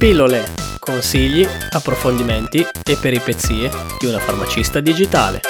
Pillole, consigli, approfondimenti e peripezie di una farmacista digitale.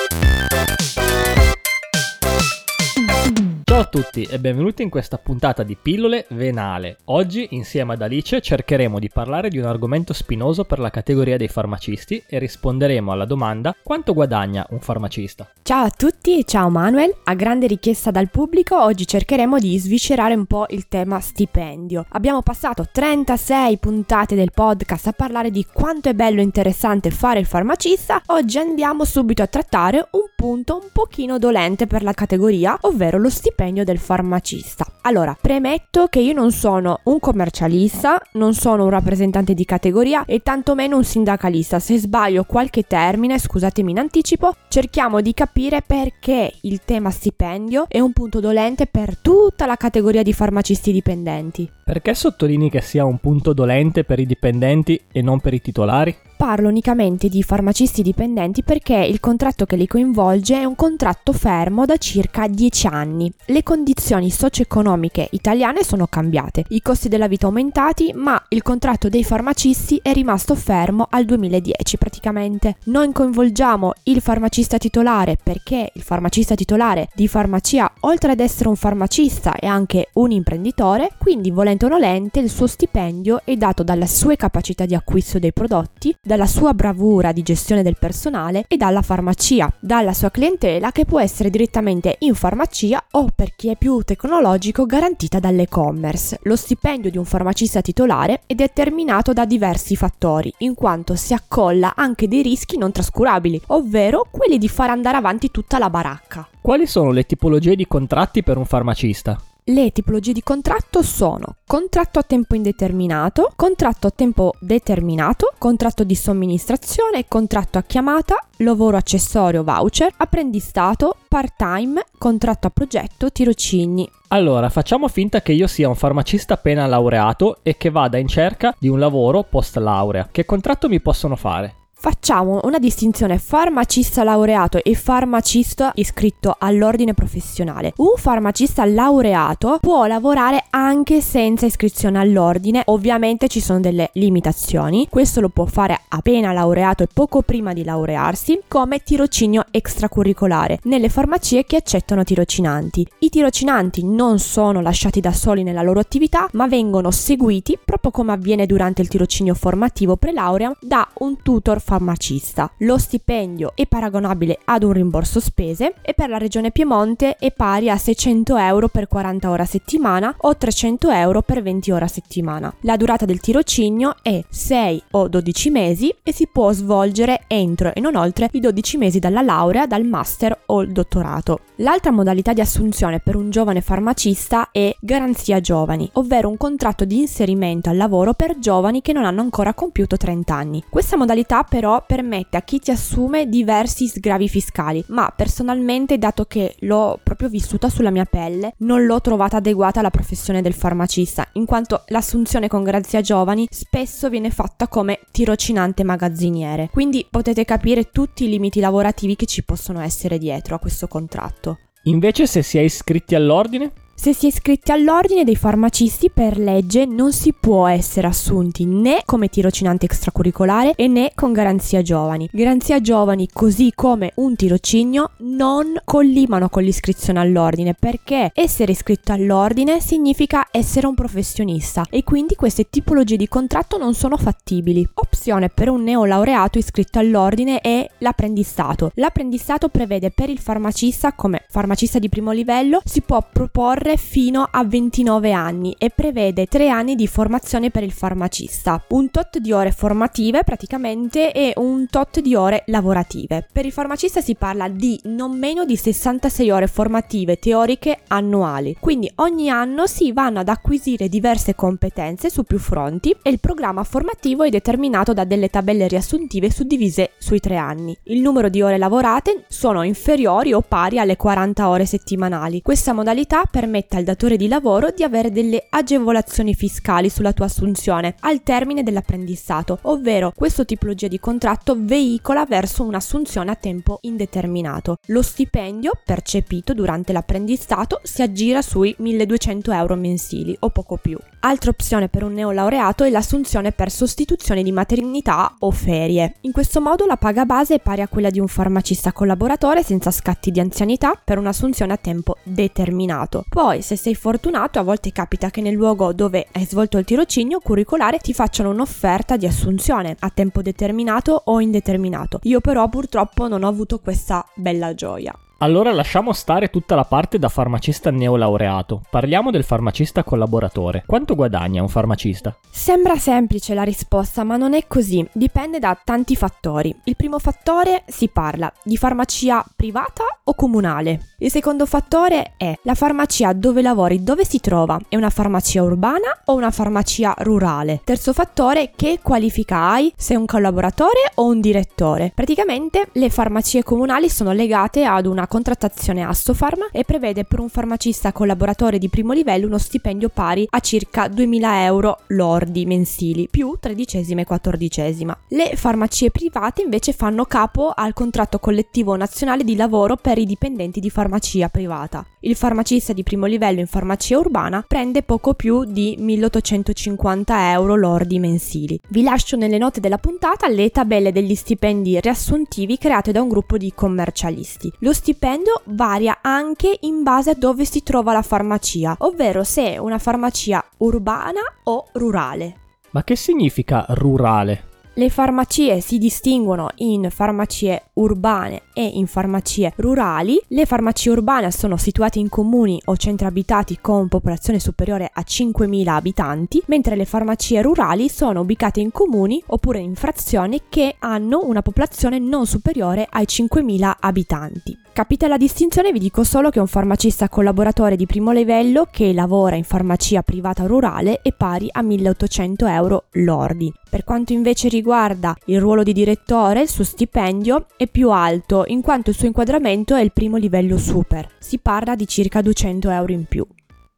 Ciao a tutti e benvenuti in questa puntata di Pillole Venale. Oggi insieme ad Alice cercheremo di parlare di un argomento spinoso per la categoria dei farmacisti e risponderemo alla domanda quanto guadagna un farmacista. Ciao a tutti e ciao Manuel. A grande richiesta dal pubblico oggi cercheremo di sviscerare un po' il tema stipendio. Abbiamo passato 36 puntate del podcast a parlare di quanto è bello e interessante fare il farmacista. Oggi andiamo subito a trattare un punto un pochino dolente per la categoria, ovvero lo stipendio del farmacista. Allora, premetto che io non sono un commercialista, non sono un rappresentante di categoria e tantomeno un sindacalista. Se sbaglio qualche termine, scusatemi in anticipo, cerchiamo di capire perché il tema stipendio è un punto dolente per tutta la categoria di farmacisti dipendenti. Perché sottolinei che sia un punto dolente per i dipendenti e non per i titolari? Parlo unicamente di farmacisti dipendenti perché il contratto che li coinvolge è un contratto fermo da circa 10 anni. Le condizioni socio-economiche italiane sono cambiate, i costi della vita aumentati, ma il contratto dei farmacisti è rimasto fermo al 2010 praticamente. Noi coinvolgiamo il farmacista titolare perché il farmacista titolare di farmacia, oltre ad essere un farmacista, è anche un imprenditore, quindi volente o nolente il suo stipendio è dato dalle sue capacità di acquisto dei prodotti, dalla sua bravura di gestione del personale e dalla farmacia, dalla sua clientela che può essere direttamente in farmacia o per chi è più tecnologico garantita dall'e-commerce. Lo stipendio di un farmacista titolare è determinato da diversi fattori, in quanto si accolla anche dei rischi non trascurabili, ovvero quelli di far andare avanti tutta la baracca. Quali sono le tipologie di contratti per un farmacista? Le tipologie di contratto sono contratto a tempo indeterminato, contratto a tempo determinato, contratto di somministrazione, contratto a chiamata, lavoro accessorio voucher, apprendistato, part-time, contratto a progetto, tirocini. Allora, facciamo finta che io sia un farmacista appena laureato e che vada in cerca di un lavoro post laurea. Che contratto mi possono fare? Facciamo una distinzione farmacista laureato e farmacista iscritto all'ordine professionale. Un farmacista laureato può lavorare anche senza iscrizione all'ordine, ovviamente ci sono delle limitazioni. Questo lo può fare appena laureato e poco prima di laurearsi, come tirocinio extracurricolare nelle farmacie che accettano tirocinanti. I tirocinanti non sono lasciati da soli nella loro attività, ma vengono seguiti proprio come avviene durante il tirocinio formativo pre-laurea da un tutor farmacista. Lo stipendio è paragonabile ad un rimborso spese e per la regione Piemonte è pari a 600 euro per 40 ore a settimana o 300 euro per 20 ore a settimana. La durata del tirocinio è 6 o 12 mesi e si può svolgere entro e non oltre i 12 mesi dalla laurea, dal master o il dottorato. L'altra modalità di assunzione per un giovane farmacista è garanzia giovani, ovvero un contratto di inserimento al lavoro per giovani che non hanno ancora compiuto 30 anni. Questa modalità per però permette a chi ti assume diversi sgravi fiscali, ma personalmente, dato che l'ho proprio vissuta sulla mia pelle, non l'ho trovata adeguata alla professione del farmacista, in quanto l'assunzione con Grazia Giovani spesso viene fatta come tirocinante magazziniere. Quindi potete capire tutti i limiti lavorativi che ci possono essere dietro a questo contratto. Invece se si è iscritti all'ordine? Se si è iscritti all'ordine dei farmacisti per legge non si può essere assunti né come tirocinante extracurricolare né con garanzia giovani. Garanzia giovani, così come un tirocinio, non collimano con l'iscrizione all'ordine perché essere iscritto all'ordine significa essere un professionista e quindi queste tipologie di contratto non sono fattibili. Opzione per un neolaureato iscritto all'ordine è l'apprendistato. L'apprendistato prevede per il farmacista come farmacista di primo livello si può proporre durare fino a 29 anni e prevede 3 anni di formazione per il farmacista, un tot di ore formative praticamente e un tot di ore lavorative. Per il farmacista si parla di non meno di 66 ore formative teoriche annuali, quindi ogni anno si vanno ad acquisire diverse competenze su più fronti e il programma formativo è determinato da delle tabelle riassuntive suddivise sui tre anni. Il numero di ore lavorate sono inferiori o pari alle 40 ore settimanali. Questa modalità permette permette al datore di lavoro di avere delle agevolazioni fiscali sulla tua assunzione al termine dell'apprendistato, ovvero questo tipologia di contratto veicola verso un'assunzione a tempo indeterminato. Lo stipendio percepito durante l'apprendistato si aggira sui 1200 euro mensili o poco più. Altra opzione per un neolaureato è l'assunzione per sostituzione di maternità o ferie. In questo modo la paga base è pari a quella di un farmacista collaboratore senza scatti di anzianità per un'assunzione a tempo determinato. Poi, se sei fortunato, a volte capita che nel luogo dove hai svolto il tirocinio curricolare ti facciano un'offerta di assunzione a tempo determinato o indeterminato. Io però purtroppo non ho avuto questa bella gioia. Allora lasciamo stare tutta la parte da farmacista neolaureato. Parliamo del farmacista collaboratore. Quanto guadagna un farmacista? Sembra semplice la risposta, ma non è così. Dipende da tanti fattori. Il primo fattore si parla di farmacia privata o comunale. Il secondo fattore è la farmacia dove lavori, dove si trova. È una farmacia urbana o una farmacia rurale? Terzo fattore, che qualifica hai? Sei un collaboratore o un direttore? Praticamente le farmacie comunali sono legate ad una contrattazione Assofarm e prevede per un farmacista collaboratore di primo livello uno stipendio pari a circa 2000 euro lordi mensili più tredicesima e quattordicesima. Le farmacie private invece fanno capo al contratto collettivo nazionale di lavoro per i dipendenti di farmacia privata. Il farmacista di primo livello in farmacia urbana prende poco più di 1850 euro lordi mensili. Vi lascio nelle note della puntata le tabelle degli stipendi riassuntivi create da un gruppo di commercialisti. Lo stipendio stipendio varia anche in base a dove si trova la farmacia, ovvero se è una farmacia urbana o rurale. Ma che significa rurale? Le farmacie si distinguono in farmacie urbane e in farmacie rurali. Le farmacie urbane sono situate in comuni o centri abitati con popolazione superiore a 5.000 abitanti, mentre le farmacie rurali sono ubicate in comuni oppure in frazioni che hanno una popolazione non superiore ai 5.000 abitanti. Capita la distinzione, vi dico solo che un farmacista collaboratore di primo livello che lavora in farmacia privata rurale è pari a 1800 euro lordi. Per quanto invece riguarda il ruolo di direttore, il suo stipendio è più alto, in quanto il suo inquadramento è il primo livello super. Si parla di circa 200 euro in più.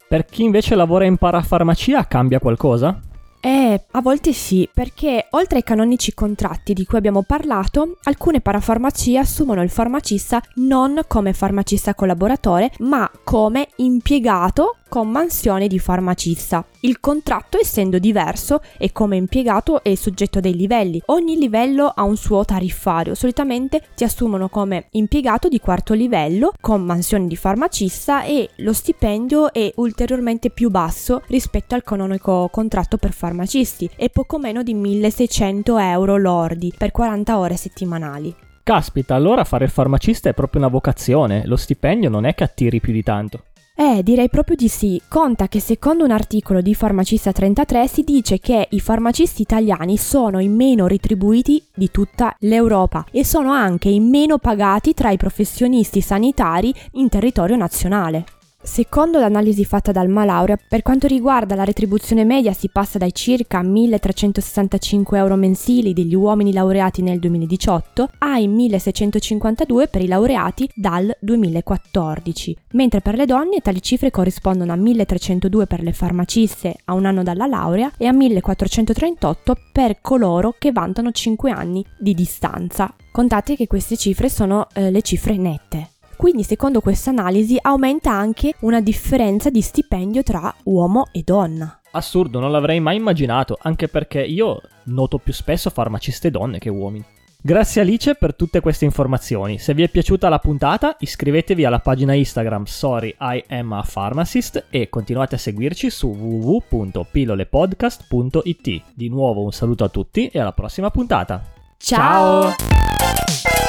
Per chi invece lavora in parafarmacia cambia qualcosa? Eh, a volte sì, perché oltre ai canonici contratti di cui abbiamo parlato, alcune parafarmacie assumono il farmacista non come farmacista collaboratore, ma come impiegato con mansione di farmacista. Il contratto, essendo diverso e come impiegato, è soggetto a dei livelli. Ogni livello ha un suo tariffario. Solitamente ti assumono come impiegato di quarto livello con mansione di farmacista e lo stipendio è ulteriormente più basso rispetto al canonico contratto per farmacisti e poco meno di 1600 euro lordi per 40 ore settimanali. Caspita, allora fare il farmacista è proprio una vocazione, lo stipendio non è che attiri più di tanto. Eh, direi proprio di sì. Conta che secondo un articolo di Farmacista 33 si dice che i farmacisti italiani sono i meno retribuiti di tutta l'Europa e sono anche i meno pagati tra i professionisti sanitari in territorio nazionale. Secondo l'analisi fatta dal Malaurea, per quanto riguarda la retribuzione media si passa dai circa 1.365 euro mensili degli uomini laureati nel 2018 ai 1.652 per i laureati dal 2014, mentre per le donne tali cifre corrispondono a 1.302 per le farmaciste a un anno dalla laurea e a 1.438 per coloro che vantano 5 anni di distanza. Contate che queste cifre sono eh, le cifre nette. Quindi secondo questa analisi aumenta anche una differenza di stipendio tra uomo e donna. Assurdo, non l'avrei mai immaginato, anche perché io noto più spesso farmaciste donne che uomini. Grazie Alice per tutte queste informazioni. Se vi è piaciuta la puntata, iscrivetevi alla pagina Instagram Sorry I am a Pharmacist e continuate a seguirci su www.pillolepodcast.it. Di nuovo un saluto a tutti e alla prossima puntata. Ciao! Ciao.